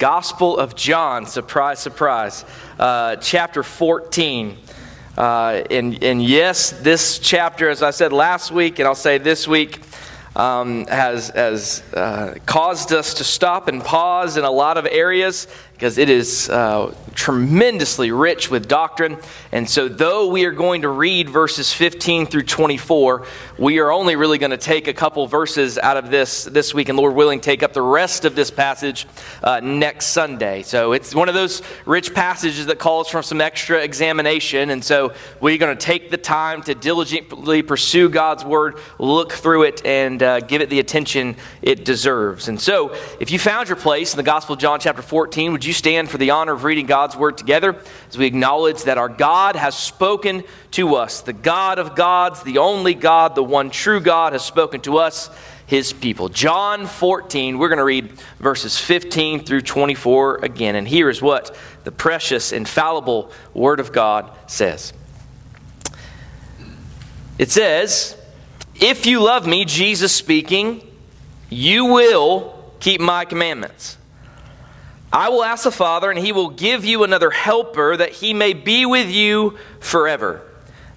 Gospel of John, surprise, surprise, uh, chapter 14. Uh, and, and yes, this chapter, as I said last week, and I'll say this week, um, has, has uh, caused us to stop and pause in a lot of areas because it is uh, tremendously rich with doctrine. And so, though we are going to read verses 15 through 24, we are only really going to take a couple verses out of this this week, and Lord willing, take up the rest of this passage uh, next Sunday. So, it's one of those rich passages that calls for some extra examination. And so, we're going to take the time to diligently pursue God's word, look through it, and uh, give it the attention it deserves. And so, if you found your place in the Gospel of John, chapter 14, would you you stand for the honor of reading God's word together as we acknowledge that our God has spoken to us? The God of gods, the only God, the one true God, has spoken to us, his people. John 14, we're going to read verses 15 through 24 again. And here is what the precious, infallible word of God says. It says, If you love me, Jesus speaking, you will keep my commandments. I will ask the Father, and he will give you another helper that he may be with you forever.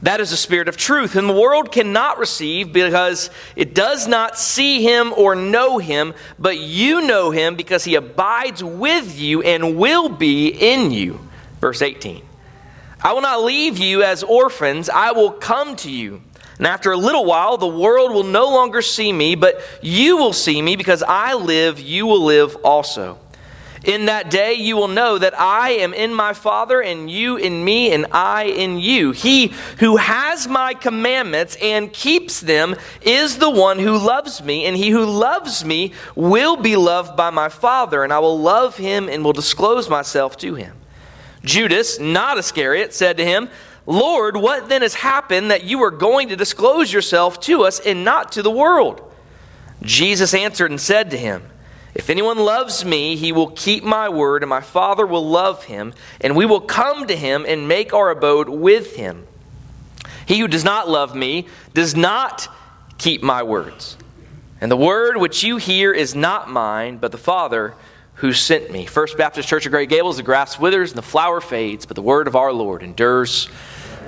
That is the Spirit of truth, and the world cannot receive because it does not see him or know him, but you know him because he abides with you and will be in you. Verse 18 I will not leave you as orphans, I will come to you. And after a little while, the world will no longer see me, but you will see me because I live, you will live also. In that day you will know that I am in my Father, and you in me, and I in you. He who has my commandments and keeps them is the one who loves me, and he who loves me will be loved by my Father, and I will love him and will disclose myself to him. Judas, not Iscariot, said to him, Lord, what then has happened that you are going to disclose yourself to us and not to the world? Jesus answered and said to him, if anyone loves me, he will keep my word, and my Father will love him, and we will come to him and make our abode with him. He who does not love me does not keep my words. And the word which you hear is not mine, but the Father who sent me. First Baptist Church of Great Gables, the grass withers and the flower fades, but the word of our Lord endures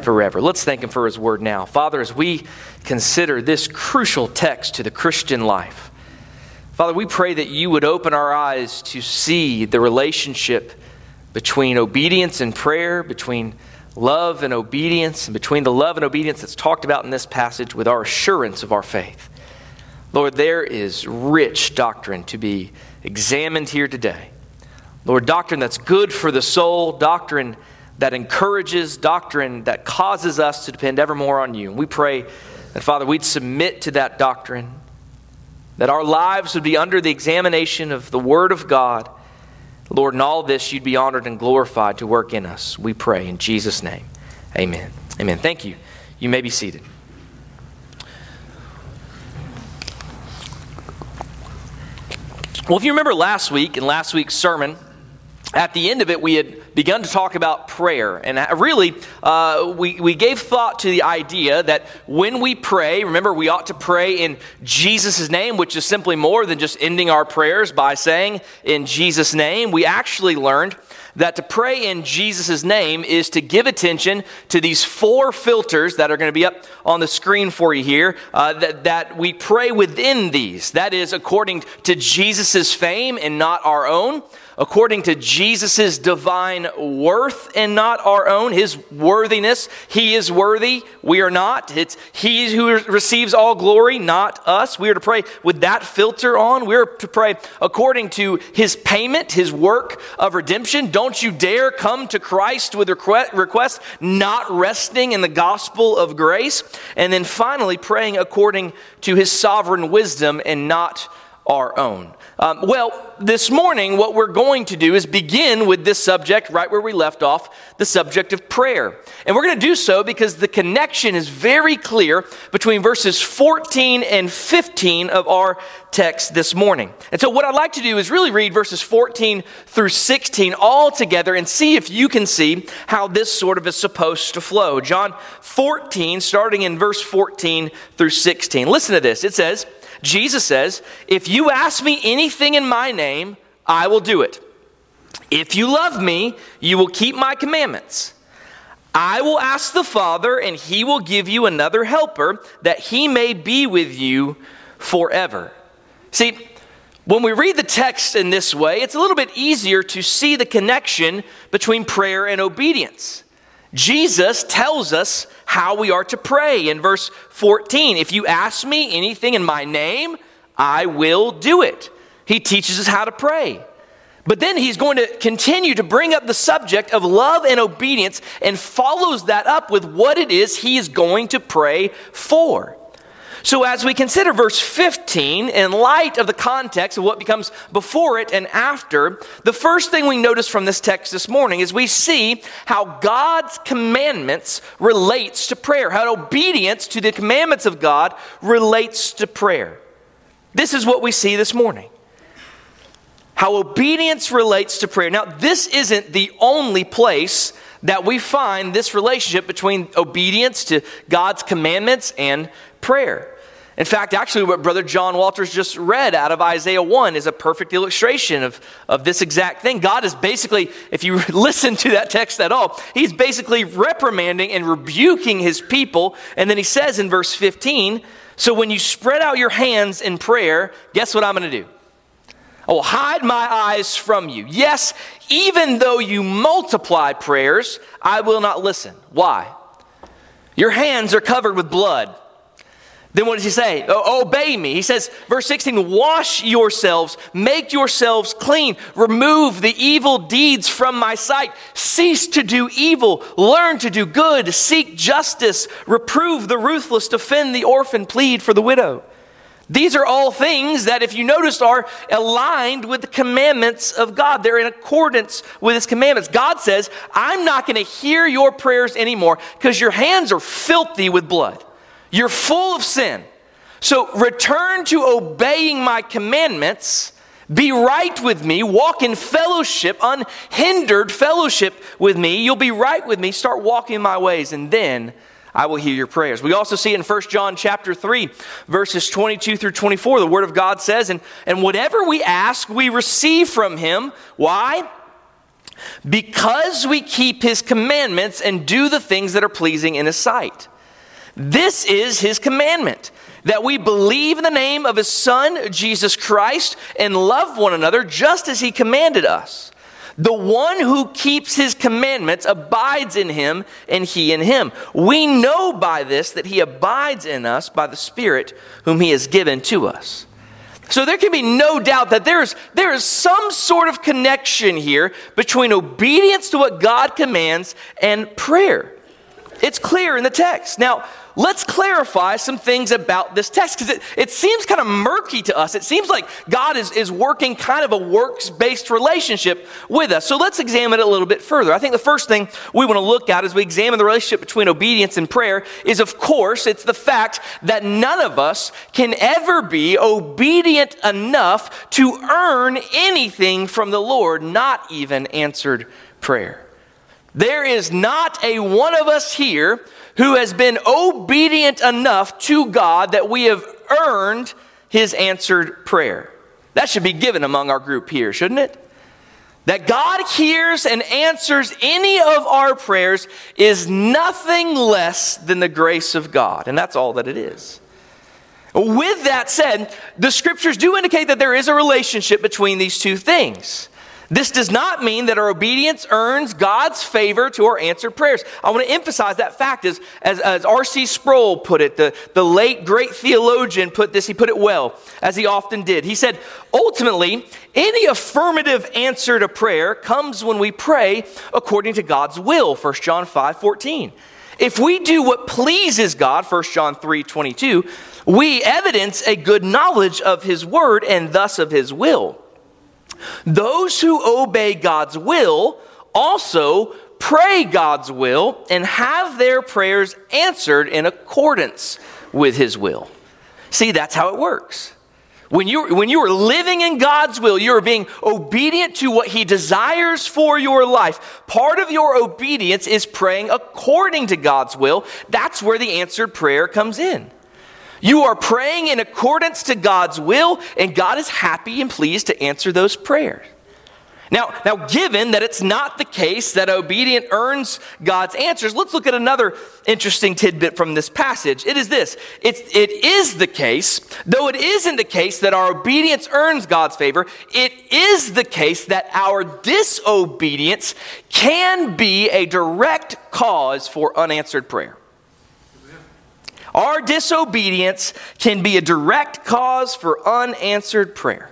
forever. Let's thank him for his word now. Father, as we consider this crucial text to the Christian life, Father, we pray that you would open our eyes to see the relationship between obedience and prayer, between love and obedience, and between the love and obedience that's talked about in this passage with our assurance of our faith. Lord, there is rich doctrine to be examined here today. Lord, doctrine that's good for the soul, doctrine that encourages, doctrine that causes us to depend ever more on you. And we pray that, Father, we'd submit to that doctrine that our lives would be under the examination of the Word of God. Lord, in all this, you'd be honored and glorified to work in us. We pray in Jesus' name. Amen. Amen. Thank you. You may be seated. Well, if you remember last week, in last week's sermon, at the end of it, we had begun to talk about prayer. And really, uh, we, we gave thought to the idea that when we pray, remember, we ought to pray in Jesus' name, which is simply more than just ending our prayers by saying, in Jesus' name. We actually learned that to pray in Jesus' name is to give attention to these four filters that are going to be up on the screen for you here, uh, that, that we pray within these. That is according to Jesus' fame and not our own according to Jesus' divine worth and not our own, his worthiness. He is worthy, we are not. It's he who receives all glory, not us. We are to pray with that filter on. We are to pray according to his payment, his work of redemption. Don't you dare come to Christ with requests, not resting in the gospel of grace. And then finally, praying according to his sovereign wisdom and not our own. Um, well, this morning, what we're going to do is begin with this subject right where we left off the subject of prayer. And we're going to do so because the connection is very clear between verses 14 and 15 of our text this morning. And so, what I'd like to do is really read verses 14 through 16 all together and see if you can see how this sort of is supposed to flow. John 14, starting in verse 14 through 16. Listen to this. It says, Jesus says, If you ask me anything in my name, I will do it. If you love me, you will keep my commandments. I will ask the Father, and he will give you another helper, that he may be with you forever. See, when we read the text in this way, it's a little bit easier to see the connection between prayer and obedience. Jesus tells us how we are to pray in verse 14. If you ask me anything in my name, I will do it. He teaches us how to pray. But then he's going to continue to bring up the subject of love and obedience and follows that up with what it is he is going to pray for. So, as we consider verse 15, in light of the context of what becomes before it and after, the first thing we notice from this text this morning is we see how God's commandments relates to prayer, how obedience to the commandments of God relates to prayer. This is what we see this morning how obedience relates to prayer. Now, this isn't the only place that we find this relationship between obedience to God's commandments and prayer. In fact, actually, what Brother John Walters just read out of Isaiah 1 is a perfect illustration of, of this exact thing. God is basically, if you listen to that text at all, he's basically reprimanding and rebuking his people. And then he says in verse 15, So when you spread out your hands in prayer, guess what I'm going to do? I will hide my eyes from you. Yes, even though you multiply prayers, I will not listen. Why? Your hands are covered with blood. Then what does he say? Obey me. He says, verse 16, wash yourselves, make yourselves clean, remove the evil deeds from my sight, cease to do evil, learn to do good, seek justice, reprove the ruthless, defend the orphan, plead for the widow. These are all things that, if you notice, are aligned with the commandments of God. They're in accordance with His commandments. God says, I'm not going to hear your prayers anymore because your hands are filthy with blood. You're full of sin. So return to obeying my commandments. Be right with me. Walk in fellowship, unhindered fellowship with me. You'll be right with me. Start walking my ways, and then I will hear your prayers. We also see in 1 John chapter 3, verses 22 through 24, the Word of God says, and, and whatever we ask, we receive from Him. Why? Because we keep His commandments and do the things that are pleasing in His sight. This is His commandment that we believe in the name of His Son, Jesus Christ, and love one another just as He commanded us. The one who keeps his commandments abides in him, and he in him. We know by this that he abides in us by the Spirit whom he has given to us. So there can be no doubt that there's, there is some sort of connection here between obedience to what God commands and prayer. It's clear in the text. Now, let's clarify some things about this text because it, it seems kind of murky to us. It seems like God is, is working kind of a works based relationship with us. So let's examine it a little bit further. I think the first thing we want to look at as we examine the relationship between obedience and prayer is, of course, it's the fact that none of us can ever be obedient enough to earn anything from the Lord, not even answered prayer. There is not a one of us here who has been obedient enough to God that we have earned his answered prayer. That should be given among our group here, shouldn't it? That God hears and answers any of our prayers is nothing less than the grace of God, and that's all that it is. With that said, the scriptures do indicate that there is a relationship between these two things. This does not mean that our obedience earns God's favor to our answered prayers. I want to emphasize that fact as, as, as R.C. Sproul put it, the, the late great theologian put this, he put it well, as he often did. He said, ultimately, any affirmative answer to prayer comes when we pray according to God's will, 1 John 5 14. If we do what pleases God, 1 John 3 22, we evidence a good knowledge of his word and thus of his will. Those who obey God's will also pray God's will and have their prayers answered in accordance with His will. See, that's how it works. When you, when you are living in God's will, you are being obedient to what He desires for your life. Part of your obedience is praying according to God's will. That's where the answered prayer comes in. You are praying in accordance to God's will, and God is happy and pleased to answer those prayers. Now, now, given that it's not the case that obedient earns God's answers, let's look at another interesting tidbit from this passage. It is this it's, it is the case, though it isn't the case that our obedience earns God's favor, it is the case that our disobedience can be a direct cause for unanswered prayer. Our disobedience can be a direct cause for unanswered prayer.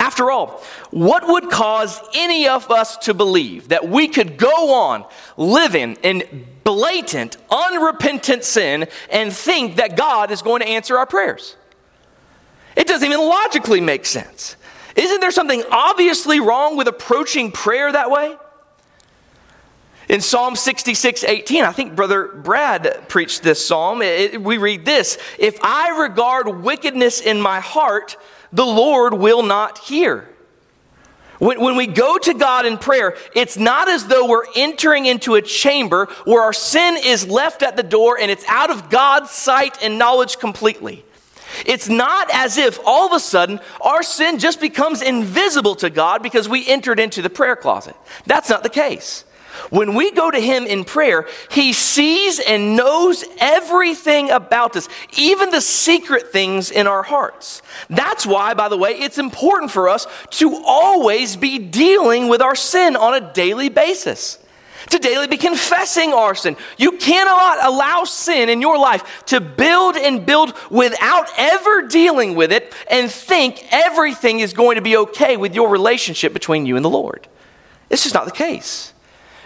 After all, what would cause any of us to believe that we could go on living in blatant, unrepentant sin and think that God is going to answer our prayers? It doesn't even logically make sense. Isn't there something obviously wrong with approaching prayer that way? In Psalm 66, 18, I think Brother Brad preached this psalm. It, we read this If I regard wickedness in my heart, the Lord will not hear. When, when we go to God in prayer, it's not as though we're entering into a chamber where our sin is left at the door and it's out of God's sight and knowledge completely. It's not as if all of a sudden our sin just becomes invisible to God because we entered into the prayer closet. That's not the case. When we go to Him in prayer, He sees and knows everything about us, even the secret things in our hearts. That's why, by the way, it's important for us to always be dealing with our sin on a daily basis. To daily be confessing our sin. You cannot allow sin in your life to build and build without ever dealing with it and think everything is going to be okay with your relationship between you and the Lord. This is not the case.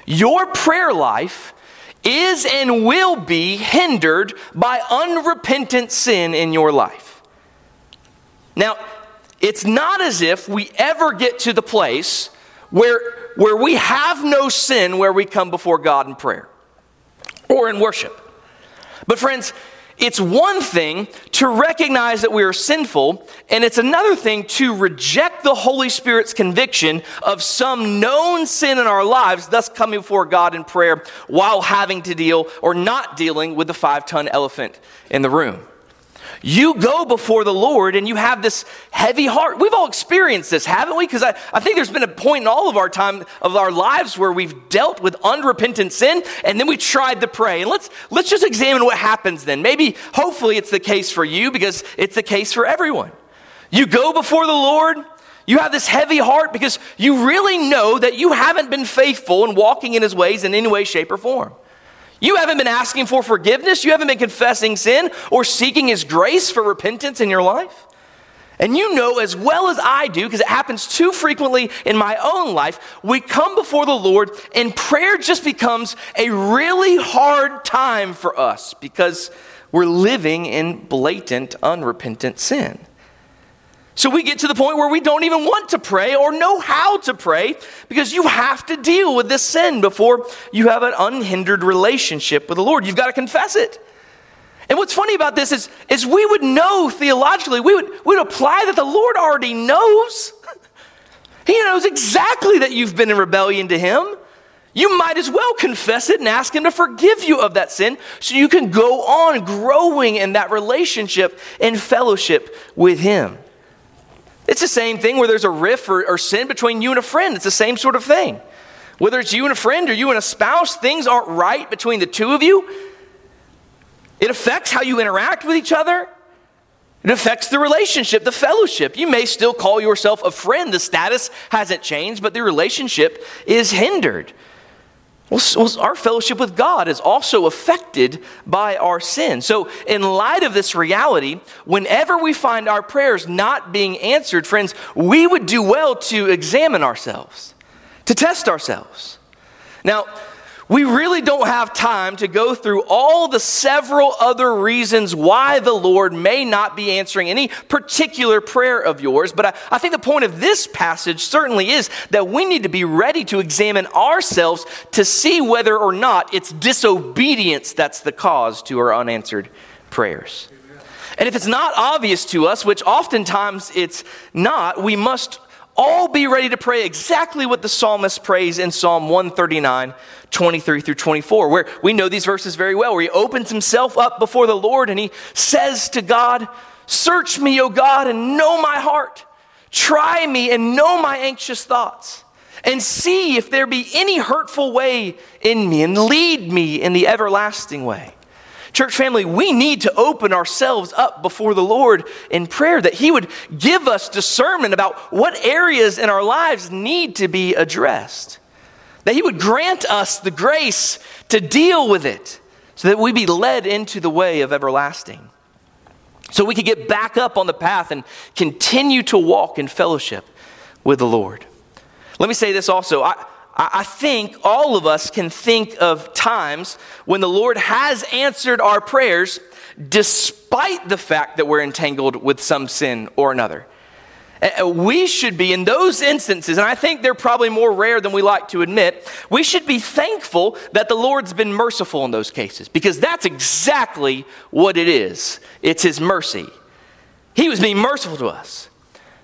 Your prayer life is and will be hindered by unrepentant sin in your life. Now, it's not as if we ever get to the place where, where we have no sin where we come before God in prayer or in worship. But, friends, it's one thing to recognize that we are sinful, and it's another thing to reject the Holy Spirit's conviction of some known sin in our lives, thus coming before God in prayer while having to deal or not dealing with the five ton elephant in the room. You go before the Lord and you have this heavy heart. We've all experienced this, haven't we? Because I, I think there's been a point in all of our time of our lives where we've dealt with unrepentant sin and then we tried to pray. And let's let's just examine what happens then. Maybe hopefully it's the case for you because it's the case for everyone. You go before the Lord, you have this heavy heart because you really know that you haven't been faithful in walking in his ways in any way, shape, or form. You haven't been asking for forgiveness. You haven't been confessing sin or seeking His grace for repentance in your life. And you know as well as I do, because it happens too frequently in my own life, we come before the Lord and prayer just becomes a really hard time for us because we're living in blatant, unrepentant sin. So we get to the point where we don't even want to pray or know how to pray because you have to deal with this sin before you have an unhindered relationship with the Lord. You've got to confess it. And what's funny about this is, is we would know theologically, we would, we would apply that the Lord already knows. He knows exactly that you've been in rebellion to Him. You might as well confess it and ask Him to forgive you of that sin so you can go on growing in that relationship and fellowship with Him. It's the same thing where there's a riff or, or sin between you and a friend. It's the same sort of thing. Whether it's you and a friend or you and a spouse, things aren't right between the two of you. It affects how you interact with each other. It affects the relationship, the fellowship. You may still call yourself a friend. The status hasn't changed, but the relationship is hindered. Well, our fellowship with God is also affected by our sin. So, in light of this reality, whenever we find our prayers not being answered, friends, we would do well to examine ourselves, to test ourselves. Now, we really don't have time to go through all the several other reasons why the Lord may not be answering any particular prayer of yours, but I, I, think the point of this passage certainly is that we need to be ready to examine ourselves to see whether or not it's disobedience that's the cause to our unanswered prayers. And if it's not obvious to us, which oftentimes it's not, we must all be ready to pray exactly what the psalmist prays in Psalm 139, 23 through 24, where we know these verses very well, where he opens himself up before the Lord and he says to God, Search me, O God, and know my heart. Try me and know my anxious thoughts. and see if there be any hurtful way in me and lead me in the everlasting way. Church family, we need to open ourselves up before the Lord in prayer that He would give us discernment about what areas in our lives need to be addressed. That He would grant us the grace to deal with it so that we be led into the way of everlasting. So we could get back up on the path and continue to walk in fellowship with the Lord. Let me say this also. I, I think all of us can think of times when the Lord has answered our prayers despite the fact that we're entangled with some sin or another. We should be, in those instances, and I think they're probably more rare than we like to admit, we should be thankful that the Lord's been merciful in those cases because that's exactly what it is. It's His mercy. He was being merciful to us.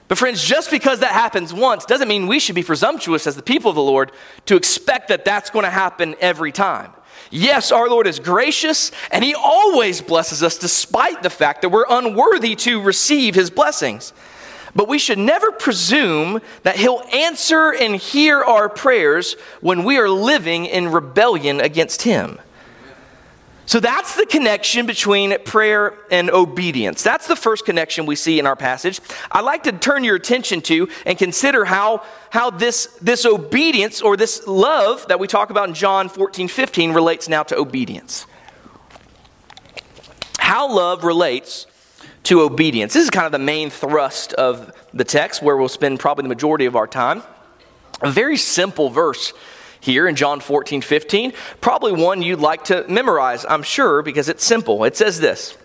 But, friends, just because that happens once doesn't mean we should be presumptuous as the people of the Lord to expect that that's going to happen every time. Yes, our Lord is gracious, and He always blesses us despite the fact that we're unworthy to receive His blessings. But we should never presume that He'll answer and hear our prayers when we are living in rebellion against Him. So that's the connection between prayer and obedience. That's the first connection we see in our passage. I'd like to turn your attention to and consider how, how this, this obedience or this love that we talk about in John 14, 15 relates now to obedience. How love relates to obedience. This is kind of the main thrust of the text where we'll spend probably the majority of our time. A very simple verse here in John 14, 15. Probably one you'd like to memorize, I'm sure, because it's simple. It says this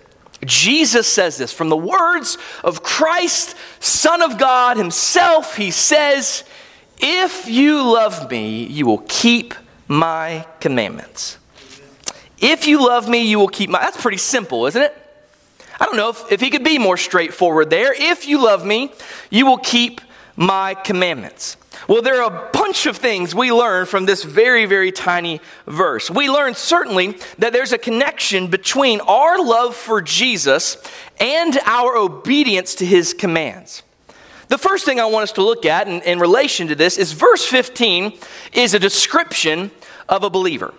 Jesus says this from the words of Christ, Son of God Himself. He says, If you love me, you will keep my commandments. If you love me, you will keep my. That's pretty simple, isn't it? I don't know if, if he could be more straightforward there. If you love me, you will keep my commandments. Well, there are a bunch of things we learn from this very, very tiny verse. We learn certainly that there's a connection between our love for Jesus and our obedience to his commands. The first thing I want us to look at in, in relation to this is verse 15 is a description of a believer.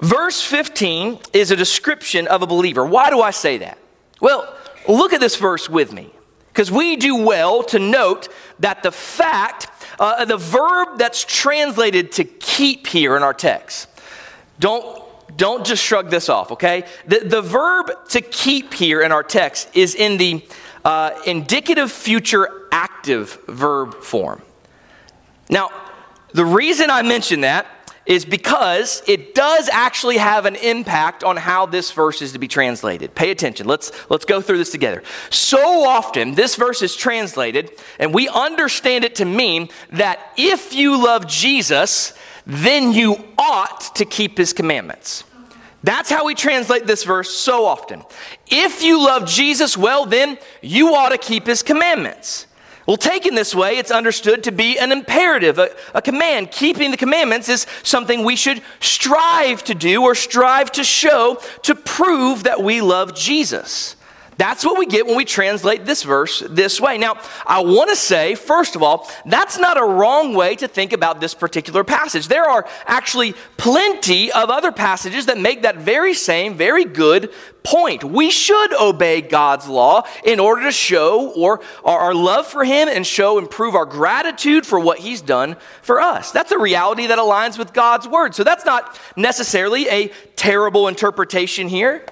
Verse 15 is a description of a believer. Why do I say that? Well, look at this verse with me. Because we do well to note that the fact, uh, the verb that's translated to keep here in our text, don't, don't just shrug this off, okay? The, the verb to keep here in our text is in the uh, indicative future active verb form. Now, the reason I mention that is because it does actually have an impact on how this verse is to be translated. Pay attention. Let's, let's go through this together. So often, this verse is translated, and we understand it to mean that if you love Jesus, then you ought to keep his commandments. That's how we translate this verse so often. If you love Jesus, well, then you ought to keep his commandments. Well, taken this way, it's understood to be an imperative, a, a, command. Keeping the commandments is something we should strive to do or strive to show to prove that we love Jesus. That's what we get when we translate this verse this way. Now, I want to say, first of all, that's not a wrong way to think about this particular passage. There are actually plenty of other passages that make that very same, very good point. We should obey God's law in order to show or our love for Him and show and prove our gratitude for what He's done for us. That's a reality that aligns with God's word. So that's not necessarily a terrible interpretation here.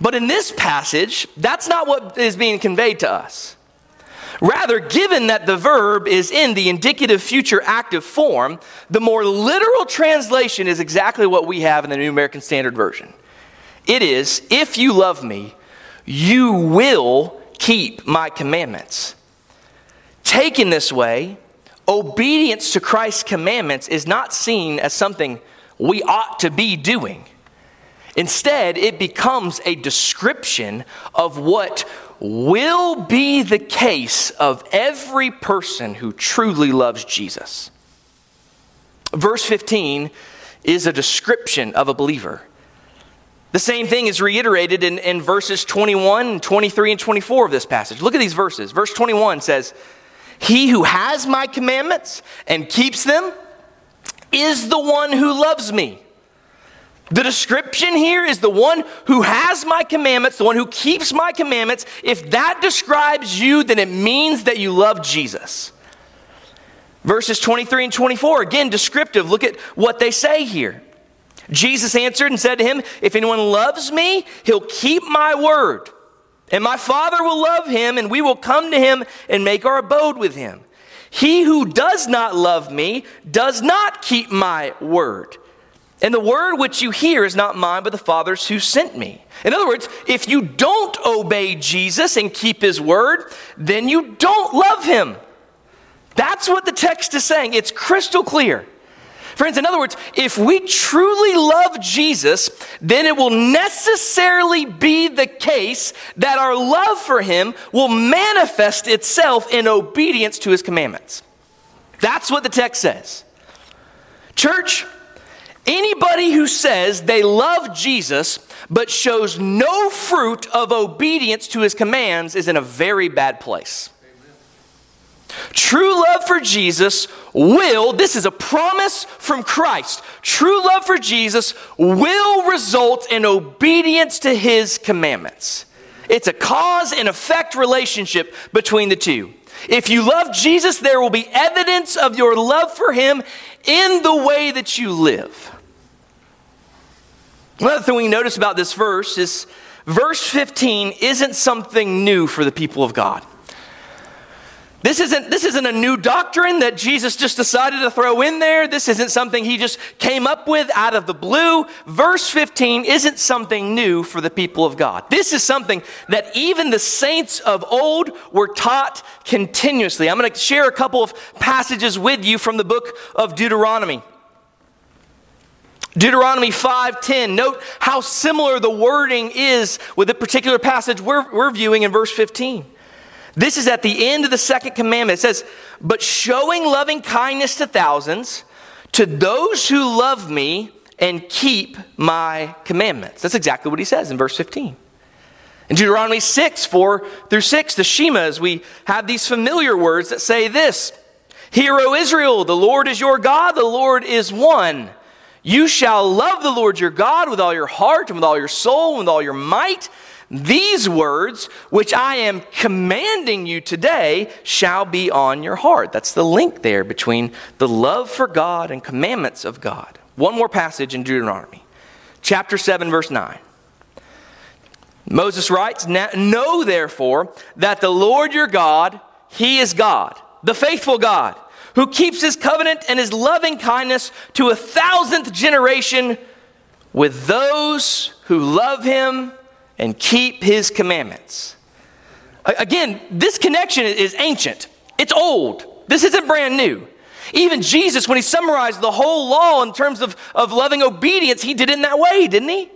But in this passage, that's not what is being conveyed to us. Rather, given that the verb is in the indicative future active form, the more literal translation is exactly what we have in the New American Standard Version. It is, if you love me, you will keep my commandments. Taken this way, obedience to Christ's commandments is not seen as something we ought to be doing. Instead, it becomes a description of what will be the case of every person who truly loves Jesus. Verse 15 is a description of a believer. The same thing is reiterated in, in verses 21, 23, and 24 of this passage. Look at these verses. Verse 21 says, He who has my commandments and keeps them is the one who loves me. The description here is the one who has my commandments, the one who keeps my commandments. If that describes you, then it means that you love Jesus. Verses 23 and 24, again, descriptive. Look at what they say here. Jesus answered and said to him, If anyone loves me, he'll keep my word. And my Father will love him, and we will come to him and make our abode with him. He who does not love me does not keep my word. And the word which you hear is not mine, but the Father's who sent me. In other words, if you don't obey Jesus and keep his word, then you don't love him. That's what the text is saying. It's crystal clear. Friends, in other words, if we truly love Jesus, then it will necessarily be the case that our love for him will manifest itself in obedience to his commandments. That's what the text says. Church, anybody who says they love Jesus but shows no fruit of obedience to his commands is in a very bad place. True love for Jesus will, this is a promise from Christ, true love for Jesus will result in obedience to his commandments. It's a cause and effect relationship between the two. If you love Jesus, there will be evidence of your love for him in the way that you live. Another thing we notice about this verse is verse 15 isn't something new for the people of God. This isn't, this isn't a new doctrine that Jesus just decided to throw in there. This isn't something he just came up with out of the blue. Verse 15 isn't something new for the people of God. This is something that even the saints of old were taught continuously. I'm going to share a couple of passages with you from the book of Deuteronomy. Deuteronomy 5:10. Note how similar the wording is with the particular passage we're, we're viewing in verse 15. This is at the end of the second commandment. It says, But showing loving kindness to thousands, to those who love me and keep my commandments. That's exactly what he says in verse 15. In Deuteronomy 6, 4 through 6, the Shemas, we have these familiar words that say this Hear, O Israel, the Lord is your God, the Lord is one. You shall love the Lord your God with all your heart and with all your soul and with all your might. These words, which I am commanding you today, shall be on your heart. That's the link there between the love for God and commandments of God. One more passage in Deuteronomy, chapter 7, verse 9. Moses writes, Know therefore that the Lord your God, He is God, the faithful God, who keeps His covenant and His loving kindness to a thousandth generation with those who love Him and keep his commandments. Again, this connection is ancient, it's old. This isn't brand new. Even Jesus, when he summarized the whole law in terms of, of loving obedience, he did it in that way, didn't he?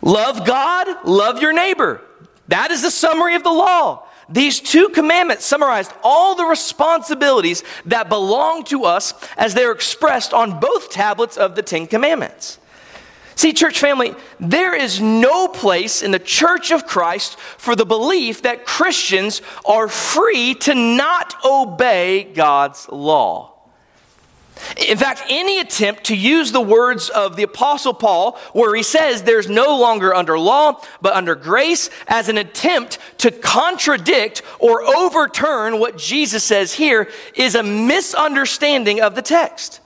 Love God, love your neighbor. That is the summary of the law. These two commandments summarized all the responsibilities that belong to us as they're expressed on both tablets of the Ten Commandments. See, church family, there is no place in the church of Christ for the belief that Christians are free to not obey God's law. In fact, any attempt to use the words of the Apostle Paul, where he says there's no longer under law, but under grace, as an attempt to contradict or overturn what Jesus says here, is a misunderstanding of the text.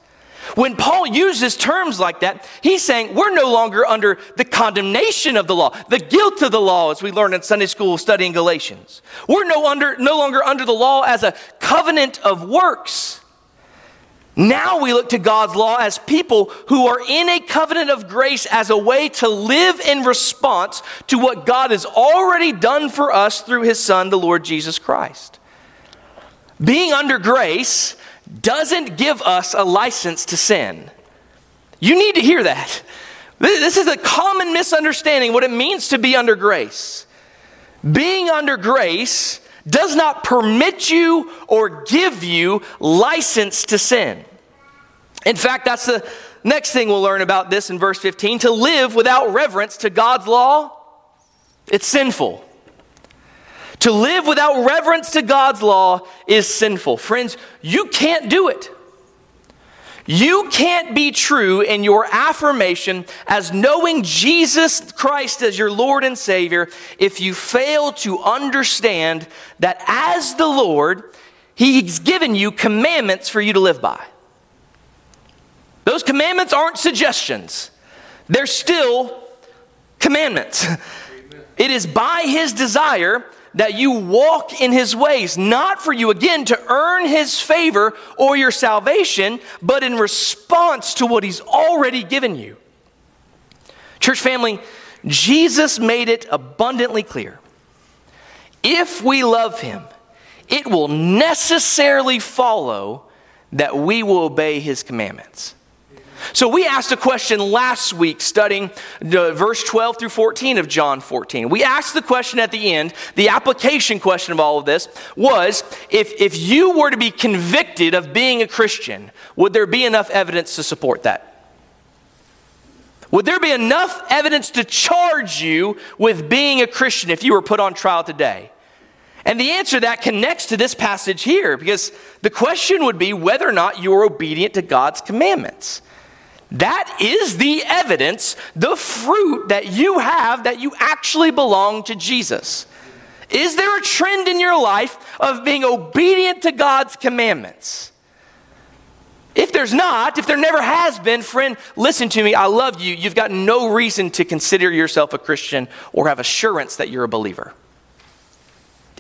When Paul uses terms like that, he's saying we're no longer under the condemnation of the law, the guilt of the law, as we learned in Sunday school studying Galatians. We're no, under, no longer under the law as a covenant of works. Now we look to God's law as people who are in a covenant of grace as a way to live in response to what God has already done for us through his Son, the Lord Jesus Christ. Being under grace doesn't give us a license to sin. You need to hear that. This is a common misunderstanding what it means to be under grace. Being under grace does not permit you or give you license to sin. In fact, that's the next thing we'll learn about this in verse 15. To live without reverence to God's law, it's sinful. To live without reverence to God's law is sinful. Friends, you can't do it. You can't be true in your affirmation as knowing Jesus Christ as your Lord and Savior if you fail to understand that as the Lord, He's given you commandments for you to live by. Those commandments aren't suggestions, they're still commandments. It is by His desire that you walk in his ways, not for you again to earn his favor or your salvation, but in response to what he's already given you. Church family, Jesus made it abundantly clear. If we love him, it will necessarily follow that we will obey his commandments. So we asked a question last week studying verse 12 through 14 of John 14. We asked the question at the end, the application question of all of this was if, if you were to be convicted of being a Christian, would there be enough evidence to support that? Would there be enough evidence to charge you with being a Christian if you were put on trial today? And the answer that connects to this passage here because the question would be whether or not you are obedient to God's commandments. That is the evidence, the fruit that you have that you actually belong to Jesus. Is there a trend in your life of being obedient to God's commandments? If there's not, if there never has been, friend, listen to me. I love you. You've got no reason to consider yourself a Christian or have assurance that you're a believer.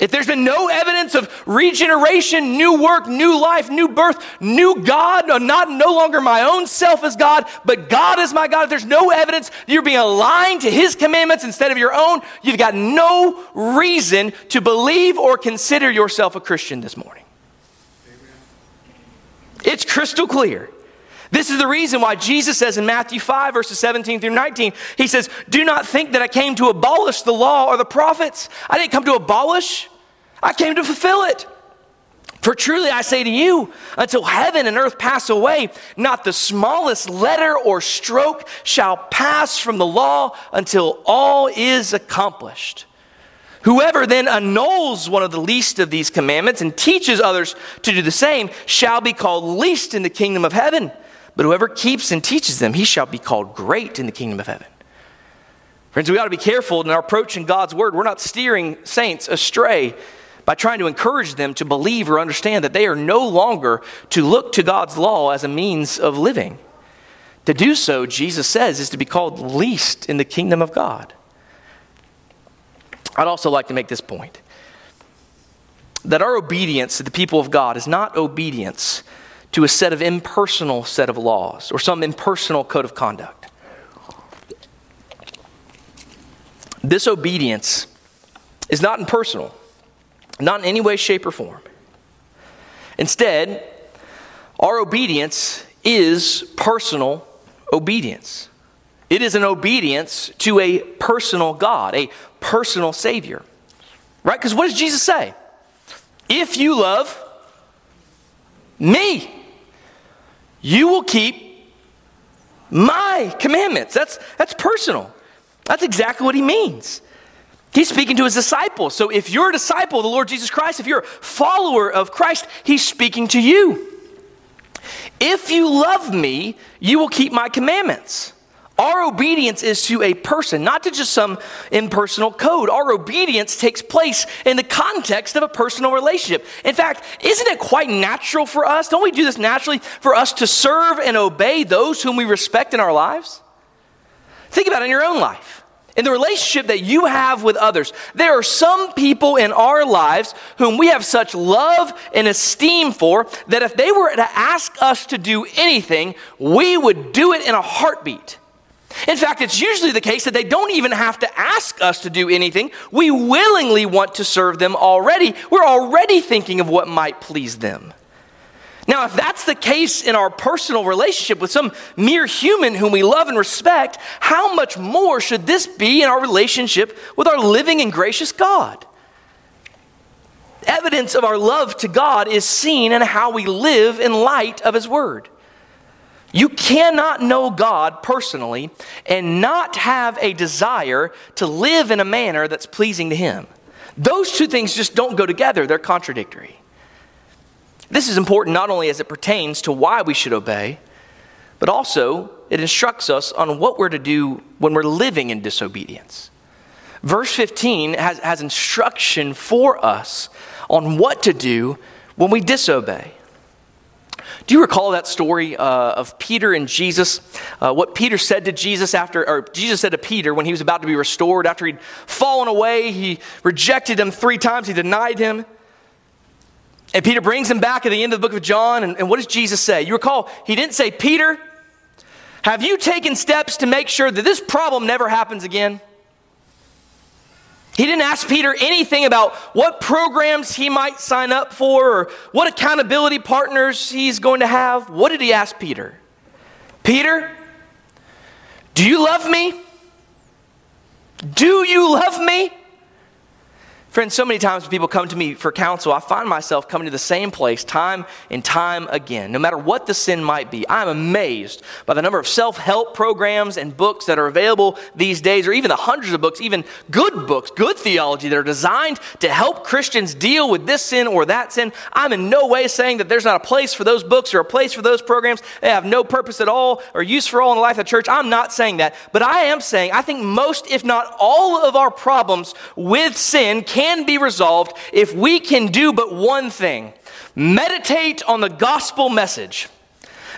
If there's been no evidence of regeneration, new work, new life, new birth, new God, not no longer my own self as God, but God is my God, if there's no evidence you're being aligned to His commandments instead of your own, you've got no reason to believe or consider yourself a Christian this morning. It's crystal clear. This is the reason why Jesus says in Matthew 5, verses 17 through 19, He says, Do not think that I came to abolish the law or the prophets. I didn't come to abolish, I came to fulfill it. For truly I say to you, until heaven and earth pass away, not the smallest letter or stroke shall pass from the law until all is accomplished. Whoever then annuls one of the least of these commandments and teaches others to do the same shall be called least in the kingdom of heaven. But whoever keeps and teaches them, he shall be called great in the kingdom of heaven. Friends, we ought to be careful in our approach in God's word. We're not steering saints astray by trying to encourage them to believe or understand that they are no longer to look to God's law as a means of living. To do so, Jesus says, is to be called least in the kingdom of God. I'd also like to make this point that our obedience to the people of God is not obedience to a set of impersonal set of laws or some impersonal code of conduct. This obedience is not impersonal, not in any way, shape, or form. Instead, our obedience is personal obedience. It is an obedience to a personal God, a personal Savior. Right? Because what does Jesus say? If you love me, you will keep my commandments. That's, that's personal. That's exactly what he means. He's speaking to his disciples. So if you're a disciple of the Lord Jesus Christ, if you're a follower of Christ, he's speaking to you. If you love me, you will keep my commandments. Our obedience is to a person, not to just some impersonal code. Our obedience takes place in the context of a personal relationship. In fact, isn't it quite natural for us? Don't we do this naturally for us to serve and obey those whom we respect in our lives? Think about it in your own life. In the relationship that you have with others, there are some people in our lives whom we have such love and esteem for that if they were to ask us to do anything, we would do it in a heartbeat. In fact, it's usually the case that they don't even have to ask us to do anything. We willingly want to serve them already. We're already thinking of what might please them. Now, if that's the case in our personal relationship with some mere human whom we love and respect, how much more should this be in our relationship with our living and gracious God? Evidence of our love to God is seen in how we live in light of His Word. You cannot know God personally and not have a desire to live in a manner that's pleasing to Him. Those two things just don't go together, they're contradictory. This is important not only as it pertains to why we should obey, but also it instructs us on what we're to do when we're living in disobedience. Verse 15 has, has instruction for us on what to do when we disobey. Do you recall that story uh, of Peter and Jesus? Uh, what Peter said to Jesus after, or Jesus said to Peter when he was about to be restored, after he'd fallen away, he rejected him three times, he denied him. And Peter brings him back at the end of the book of John, and, and what does Jesus say? You recall, he didn't say, Peter, have you taken steps to make sure that this problem never happens again? He didn't ask Peter anything about what programs he might sign up for or what accountability partners he's going to have. What did he ask Peter? Peter, do you love me? Do you love me? Friends, so many times when people come to me for counsel, I find myself coming to the same place time and time again. No matter what the sin might be, I'm amazed by the number of self help programs and books that are available these days, or even the hundreds of books, even good books, good theology that are designed to help Christians deal with this sin or that sin. I'm in no way saying that there's not a place for those books or a place for those programs. They have no purpose at all or use for all in the life of the church. I'm not saying that. But I am saying I think most, if not all, of our problems with sin can can be resolved if we can do but one thing meditate on the gospel message.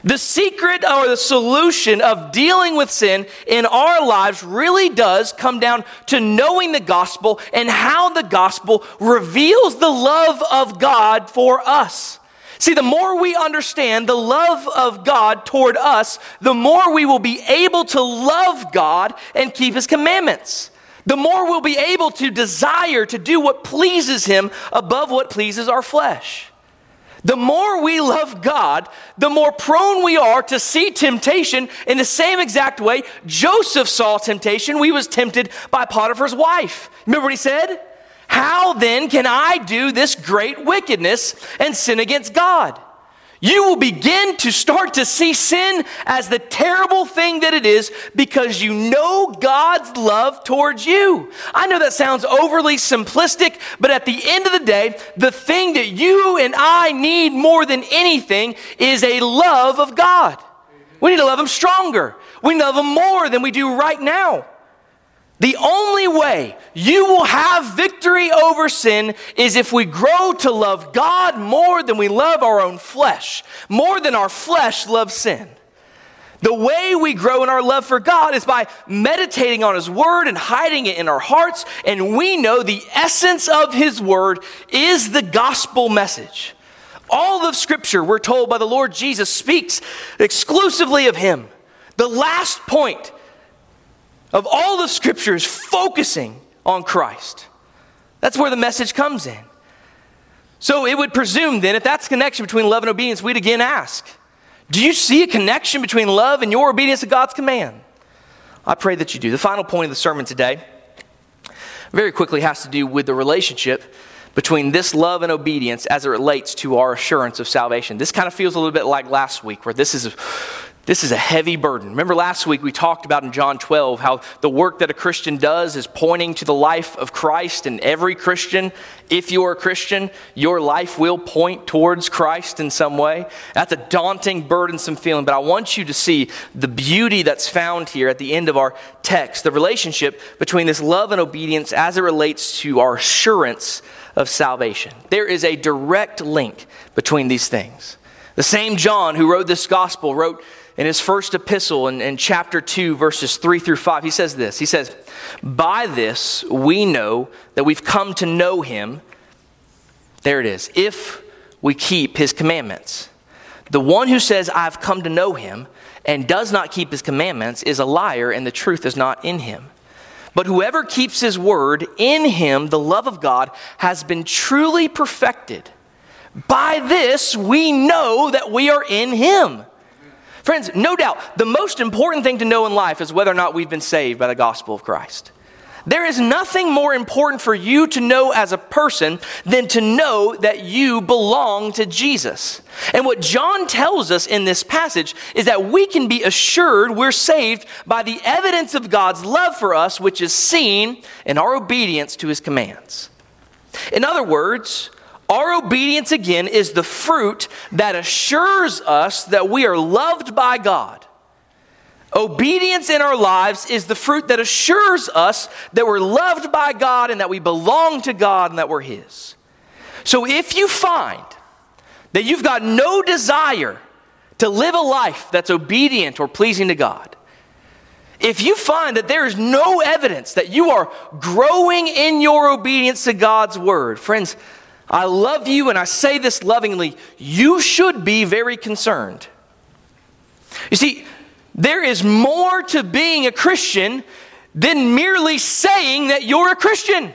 The secret or the solution of dealing with sin in our lives really does come down to knowing the gospel and how the gospel reveals the love of God for us. See, the more we understand the love of God toward us, the more we will be able to love God and keep His commandments the more we'll be able to desire to do what pleases Him above what pleases our flesh. The more we love God, the more prone we are to see temptation in the same exact way Joseph saw temptation. We was tempted by Potiphar's wife. Remember what he said? How then can I do this great wickedness and sin against God? You will begin to start to see sin as the terrible thing that it is because you know God's love towards you. I know that sounds overly simplistic, but at the end of the day, the thing that you and I need more than anything is a love of God. We need to love Him stronger. We need to love Him more than we do right now. The only way you will have victory over sin is if we grow to love God more than we love our own flesh, more than our flesh loves sin. The way we grow in our love for God is by meditating on His Word and hiding it in our hearts, and we know the essence of His Word is the gospel message. All of Scripture, we're told by the Lord Jesus, speaks exclusively of Him. The last point of all the scriptures focusing on Christ. That's where the message comes in. So it would presume then, if that's connection between love and obedience, we'd again ask Do you see a connection between love and your obedience to God's command? I pray that you do. The final point of the sermon today very quickly has to do with the relationship between this love and obedience as it relates to our assurance of salvation. This kind of feels a little bit like last week, where this is this is a heavy burden. Remember last week we talked about in John 12 how the work that a Christian does is pointing to the life of Christ, and every Christian, if you're a Christian, your life will point towards Christ in some way. That's a daunting, burdensome feeling, but I want you to see the beauty that's found here at the end of our text, the relationship between this love and obedience as it relates to our assurance of salvation. There is a direct link between these things. The same John who wrote this gospel wrote in his first epistle in, in, chapter 2, verses 3 through 5, he says this. He says, By this we know that we've come to know him. There it is. If we keep his commandments. The one who says, I've come to know him, and does not keep his commandments is a liar, and the truth is not in him. But whoever keeps his word, in him the love of God has been truly perfected. By this we know that we are in him. Friends, no doubt, the most important thing to know in life is whether or not we've been saved by the gospel of Christ. There is nothing more important for you to know as a person than to know that you belong to Jesus. And what John tells us in this passage is that we can be assured we're saved by the evidence of God's love for us, which is seen in our obedience to his commands. In other words, our obedience again is the fruit that assures us that we are loved by God. Obedience in our lives is the fruit that assures us that we're loved by God and that we belong to God and that we're His. So if you find that you've got no desire to live a life that's obedient or pleasing to God, if you find that there is no evidence that you are growing in your obedience to God's word, friends, I love you and I say this lovingly, you should be very concerned. You see, there is more to being a Christian than merely saying that you're a Christian.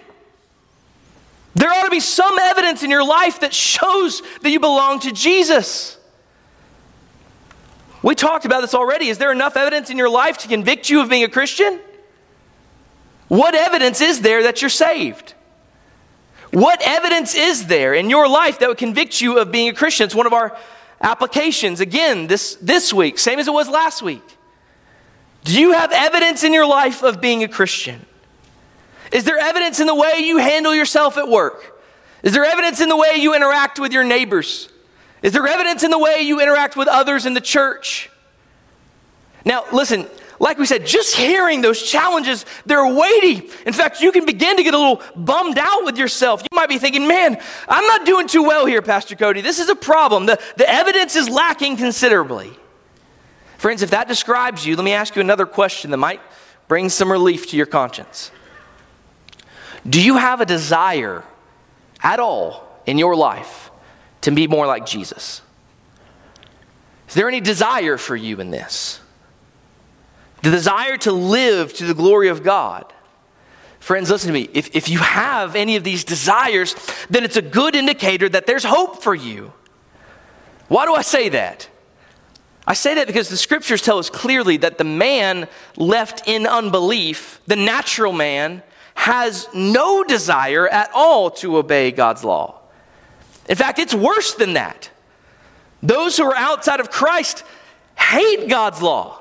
There ought to be some evidence in your life that shows that you belong to Jesus. We talked about this already. Is there enough evidence in your life to convict you of being a Christian? What evidence is there that you're saved? What evidence is there in your life that would convict you of being a Christian? It's one of our applications again this, this week, same as it was last week. Do you have evidence in your life of being a Christian? Is there evidence in the way you handle yourself at work? Is there evidence in the way you interact with your neighbors? Is there evidence in the way you interact with others in the church? Now, listen, like we said, just hearing those challenges, they're weighty. In fact, you can begin to get a little bummed out with yourself. You might be thinking, man, I'm not doing too well here, Pastor Cody. This is a problem. The, the evidence is lacking considerably. Friends, if that describes you, let me ask you another question that might bring some relief to your conscience. Do you have a desire at all in your life to be more like Jesus? Is there any desire for you in this? The desire to live to the glory of God. Friends, listen to me. If, if you have any of these desires, then it's a good indicator that there's hope for you. Why do I say that? I say that because the scriptures tell us clearly that the man left in unbelief, the natural man, has no desire at all to obey God's law. In fact, it's worse than that. Those who are outside of Christ hate God's law.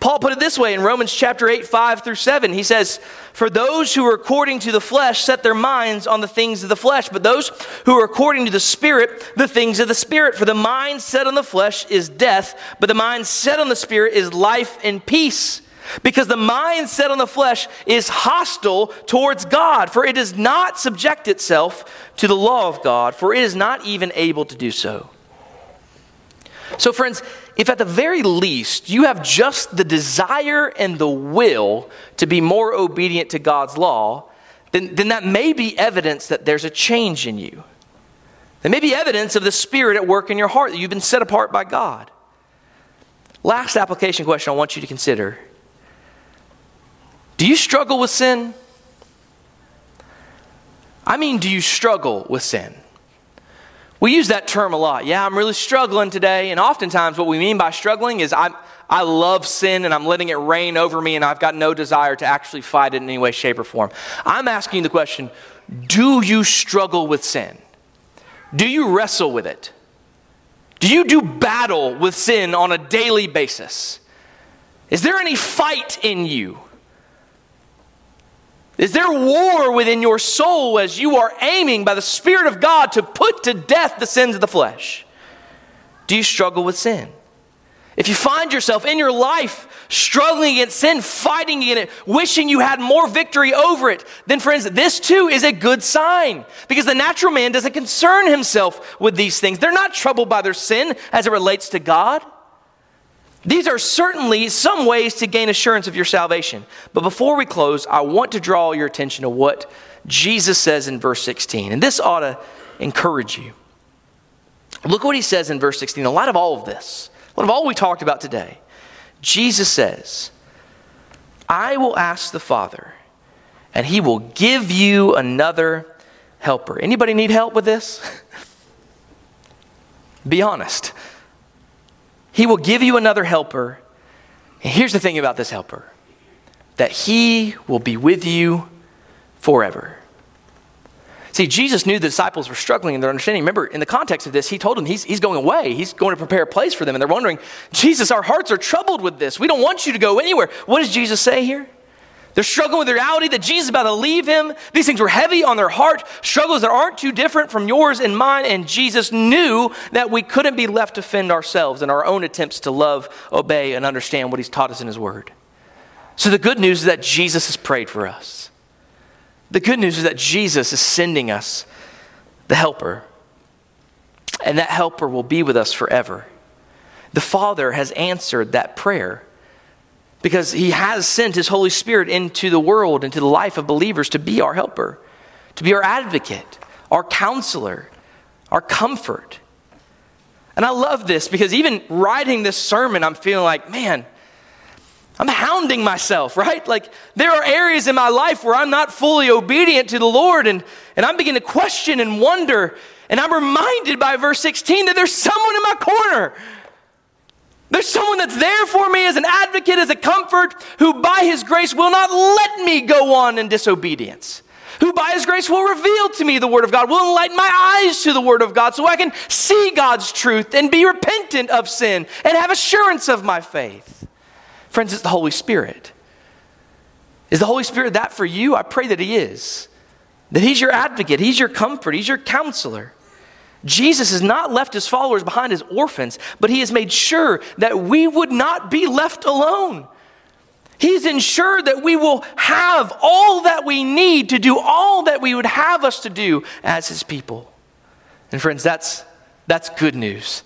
Paul put it this way in Romans chapter 8, 5 through 7. He says, For those who are according to the flesh set their minds on the things of the flesh, but those who are according to the Spirit, the things of the Spirit. For the mind set on the flesh is death, but the mind set on the Spirit is life and peace. Because the mind set on the flesh is hostile towards God, for it does not subject itself to the law of God, for it is not even able to do so. So, friends, if at the very least you have just the desire and the will to be more obedient to God's law, then, then that may be evidence that there's a change in you. There may be evidence of the Spirit at work in your heart that you've been set apart by God. Last application question I want you to consider Do you struggle with sin? I mean, do you struggle with sin? We use that term a lot. Yeah, I'm really struggling today. And oftentimes, what we mean by struggling is I'm, I love sin and I'm letting it reign over me and I've got no desire to actually fight it in any way, shape, or form. I'm asking the question do you struggle with sin? Do you wrestle with it? Do you do battle with sin on a daily basis? Is there any fight in you? Is there war within your soul as you are aiming by the Spirit of God to put to death the sins of the flesh? Do you struggle with sin? If you find yourself in your life struggling against sin, fighting against it, wishing you had more victory over it, then, friends, this too is a good sign because the natural man doesn't concern himself with these things. They're not troubled by their sin as it relates to God. These are certainly some ways to gain assurance of your salvation. But before we close, I want to draw your attention to what Jesus says in verse 16. And this ought to encourage you. Look what he says in verse 16. A lot of all of this, a lot of all we talked about today. Jesus says, I will ask the Father, and he will give you another helper. Anybody need help with this? Be honest. He will give you another helper. And here's the thing about this helper that he will be with you forever. See, Jesus knew the disciples were struggling in their understanding. Remember, in the context of this, he told them he's, he's going away. He's going to prepare a place for them. And they're wondering, Jesus, our hearts are troubled with this. We don't want you to go anywhere. What does Jesus say here? They're struggling with the reality that Jesus is about to leave him. These things were heavy on their heart, struggles that aren't too different from yours and mine. And Jesus knew that we couldn't be left to fend ourselves in our own attempts to love, obey, and understand what he's taught us in his word. So the good news is that Jesus has prayed for us. The good news is that Jesus is sending us the helper. And that helper will be with us forever. The Father has answered that prayer because he has sent his Holy Spirit into the world, into the life of believers to be our helper, to be our advocate, our counselor, our comfort. And I love this because even writing this sermon, I'm feeling like, man, I'm hounding myself, right? Like there are areas in my life where I'm not fully obedient to the Lord, and, and I'm beginning to question and wonder. And I'm reminded by verse 16 that there's someone in my corner there's someone that's there for me as an advocate, as a comfort, who by his grace will not let me go on in disobedience. Who by his grace will reveal to me the word of God, will enlighten my eyes to the word of God so I can see God's truth and be repentant of sin and have assurance of my faith. Friends, it's the Holy Spirit. Is the Holy Spirit that for you? I pray that he is. That he's your advocate, he's your comfort, he's your counselor. Jesus has not left his followers behind as orphans, but he has made sure that we would not be left alone. He's ensured that we will have all that we need to do all that we would have us to do as his people. And friends, that's, that's good news.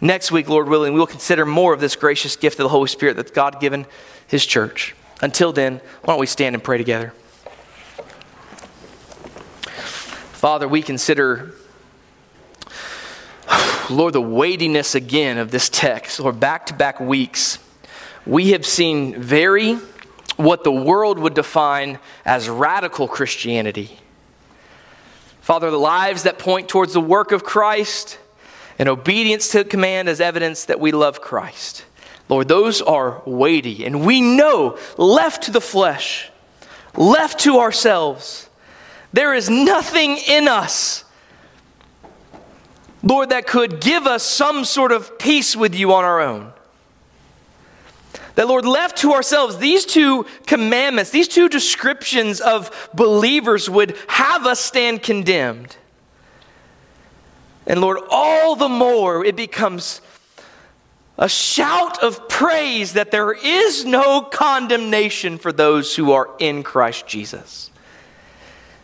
Next week, Lord willing, we will consider more of this gracious gift of the Holy Spirit that God given his church. Until then, why don't we stand and pray together? Father, we consider Lord, the weightiness again of this text, or back to back weeks, we have seen very what the world would define as radical Christianity. Father, the lives that point towards the work of Christ and obedience to command as evidence that we love Christ. Lord, those are weighty, and we know, left to the flesh, left to ourselves, there is nothing in us Lord, that could give us some sort of peace with you on our own. That, Lord, left to ourselves, these two commandments, these two descriptions of believers would have us stand condemned. And, Lord, all the more it becomes a shout of praise that there is no condemnation for those who are in Christ Jesus.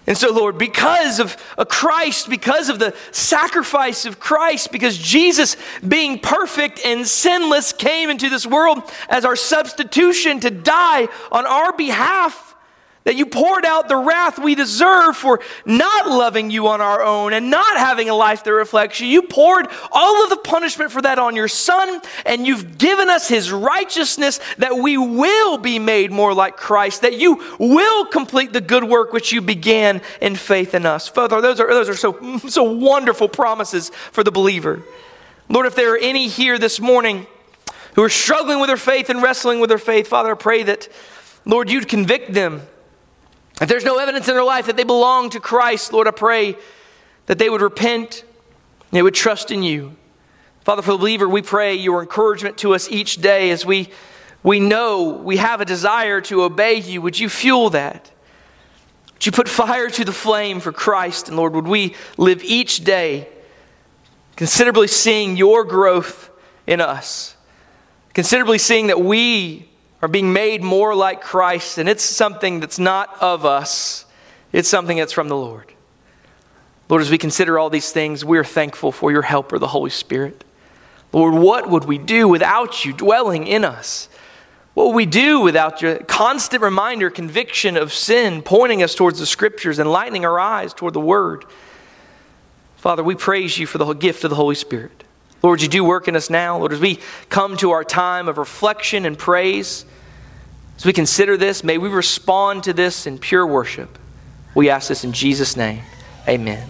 And so, Lord, because of a Christ, because of the sacrifice of Christ, because Jesus, being perfect and sinless, came into this world as our substitution to die on our behalf, that you poured out the wrath we deserve for not loving you on our own and not having a life that reflects you. You poured all of the punishment for that on your Son, and you've given us His righteousness that we will be made more like Christ, that you will complete the good work which you began in faith in us. Father, those are, those are so, so wonderful promises for the believer. Lord, if there are any here this morning who are struggling with their faith and wrestling with their faith, Father, I pray that, Lord, you'd convict them if there's no evidence in their life that they belong to Christ, Lord, I pray that they would repent, they would trust in you. Father, for the believer, we pray your encouragement to us each day as we, we know we have a desire to obey you. Would you fuel that? Would you put fire to the flame for Christ? And Lord, would we live each day considerably seeing your growth in us, considerably seeing that we are being made more like Christ, and it's something that's not of us, it's something that's from the Lord. Lord, as we consider all these things, we're thankful for your helper, the Holy Spirit. Lord, what would we do without you dwelling in us? What would we do without your constant reminder, conviction of sin, pointing us towards the scriptures, enlightening our eyes toward the word? Father, we praise you for the gift of the Holy Spirit. Lord, you do work in us now. Lord, as we come to our time of reflection and praise, as we consider this, may we respond to this in pure worship. We ask this in Jesus' name. Amen.